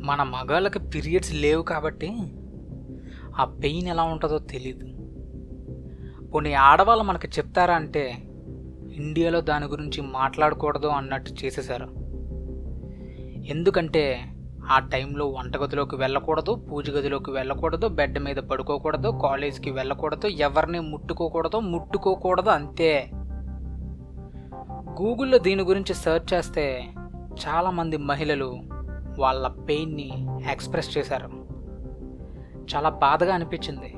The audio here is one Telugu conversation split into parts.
మన మగాళ్ళకి పీరియడ్స్ లేవు కాబట్టి ఆ పెయిన్ ఎలా ఉంటుందో తెలీదు. కొన్ని ఆడవాళ్ళు మనకి చెప్తారా అంటే ఇండియాలో దాని గురించి మాట్లాడకూడదు అన్నట్టు చేసేశారు. ఎందుకంటే ఆ టైంలో వంటగదిలోకి వెళ్ళకూడదు పూజ గదిలోకి వెళ్ళకూడదు బెడ్ మీద పడుకోకూడదు కాలేజీకి వెళ్ళకూడదు ఎవరిని ముట్టుకోకూడదు ముట్టుకోకూడదు అంతే. గూగుల్లో దీని గురించి సెర్చ్ చేస్తే చాలామంది మహిళలు వాళ్ళ పెయిన్ని ఎక్స్ప్రెస్ చేశారు. చాలా బాధగా అనిపించింది.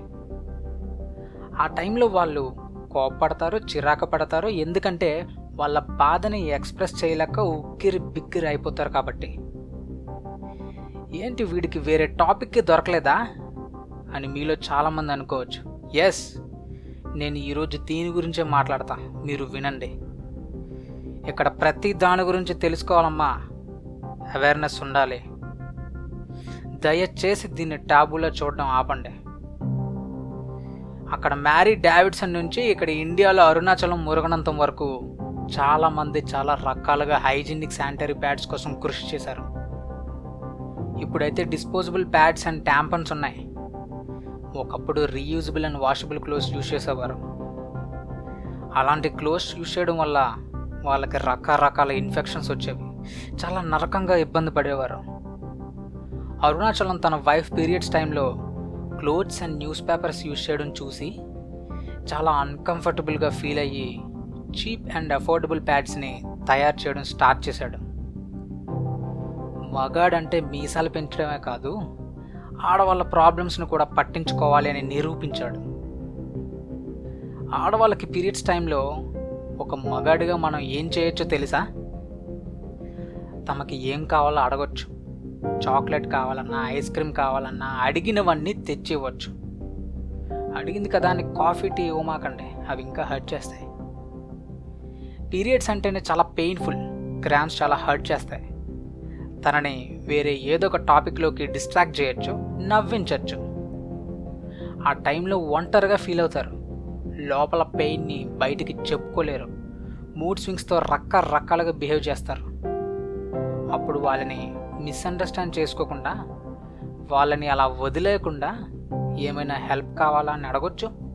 ఆ టైంలో వాళ్ళు కోపడతారు చిరాకు పడతారు ఎందుకంటే వాళ్ళ బాధని ఎక్స్ప్రెస్ చేయలేక ఉక్కిరి బిక్కిరి అయిపోతారు కాబట్టి. ఏంటి వీడికి వేరే టాపిక్కి దొరకలేదా? అని మీలో చాలామంది అనుకోవచ్చు. ఎస్ నేను ఈరోజు దీని గురించే మాట్లాడతా. మీరు వినండి. ఇక్కడ ప్రతి దాని గురించి తెలుసుకోవాలమ్మా. అవేర్నెస్ ఉండాలి. దయచేసి దీన్ని ట్యాబులో చూడడం ఆపండి. అక్కడ మ్యారీ డావిడ్సన్ నుంచి ఇక్కడ ఇండియాలో అరుణాచలం మురుగనంతం వరకు చాలామంది చాలా రకాలుగా హైజీనిక్ శానిటరీ ప్యాడ్స్ కోసం కృషి చేశారు. ఇప్పుడైతే డిస్పోజబుల్ ప్యాడ్స్ అండ్ ట్యాంపన్స్ ఉన్నాయి. ఒకప్పుడు reusable and washable clothes use చేసేవారు. అలాంటి క్లోత్స్ యూజ్ చేయడం వల్ల వాళ్ళకి రకరకాల ఇన్ఫెక్షన్స్ వచ్చేవి. చాలా నరకంగా ఇబ్బంది పడేవారు. అరుణాచలం తన వైఫ్ పీరియడ్స్ టైంలో clothes and newspapers use చేయడం చూసి చాలా అన్కంఫర్టబుల్గా ఫీల్ అయ్యి చీప్ అండ్ అఫోర్డబుల్ ప్యాడ్స్ని తయారు చేయడం స్టార్ట్ చేశాడు. మగాడంటే మీసాలు పెంచడమే కాదు ఆడవాళ్ళ ప్రాబ్లమ్స్ను కూడా పట్టించుకోవాలి అని నిరూపించాడు. ఆడవాళ్ళకి పీరియడ్స్ టైంలో ఒక మగాడిగా మనం ఏం చేయొచ్చో తెలుసా? తమకి ఏం కావాలో అడగొచ్చు. చాక్లెట్ కావాలన్నా ఐస్ క్రీమ్ కావాలన్నా అడిగినవన్నీ తెచ్చి ఇవ్వచ్చు అడిగింది కదా అని కాఫీ టీ ఇవ్వమాకండి అవి ఇంకా హర్ట్ చేస్తాయి. పీరియడ్స్ అంటేనే చాలా పెయిన్ఫుల్ గ్రామ్స్ చాలా హర్ట్ చేస్తాయి. తనని వేరే ఏదో ఒక టాపిక్లోకి డిస్ట్రాక్ట్ చేయొచ్చు నవ్వించవచ్చు ఆ టైంలో ఒంటరిగా ఫీల్ అవుతారు. లోపల పెయిన్ని బయటికి చెప్పుకోలేరు. మూడ్ స్వింగ్స్తో రకరకాలుగా బిహేవ్ చేస్తారు. అప్పుడు వాళ్ళని మిస్అండర్స్టాండ్ చేసుకోకుండా వాళ్ళని అలా వదిలేయకుండా ఏమైనా హెల్ప్ కావాలా అని అడగొచ్చు.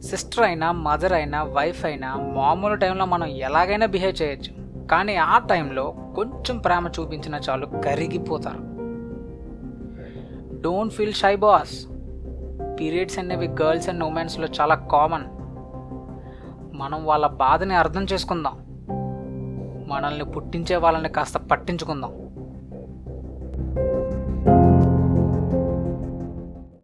సిస్టర్ అయినా మదర్ అయినా వైఫ్ అయినా మామూలు టైంలో మనం ఎలాగైనా బిహేవ్ చేయొచ్చు. కానీ ఆ టైంలో కొంచెం ప్రేమ చూపించిన చాలు కరిగిపోతారు. Don't feel shy boss periods అనేవి గర్ల్స్ అండ్ ఉమెన్స్లో చాలా కామన్ మనం వాళ్ళ బాధని అర్థం చేసుకుందాం. మనల్ని పుట్టించే వాళ్ళని కాస్త పట్టించుకుందాం.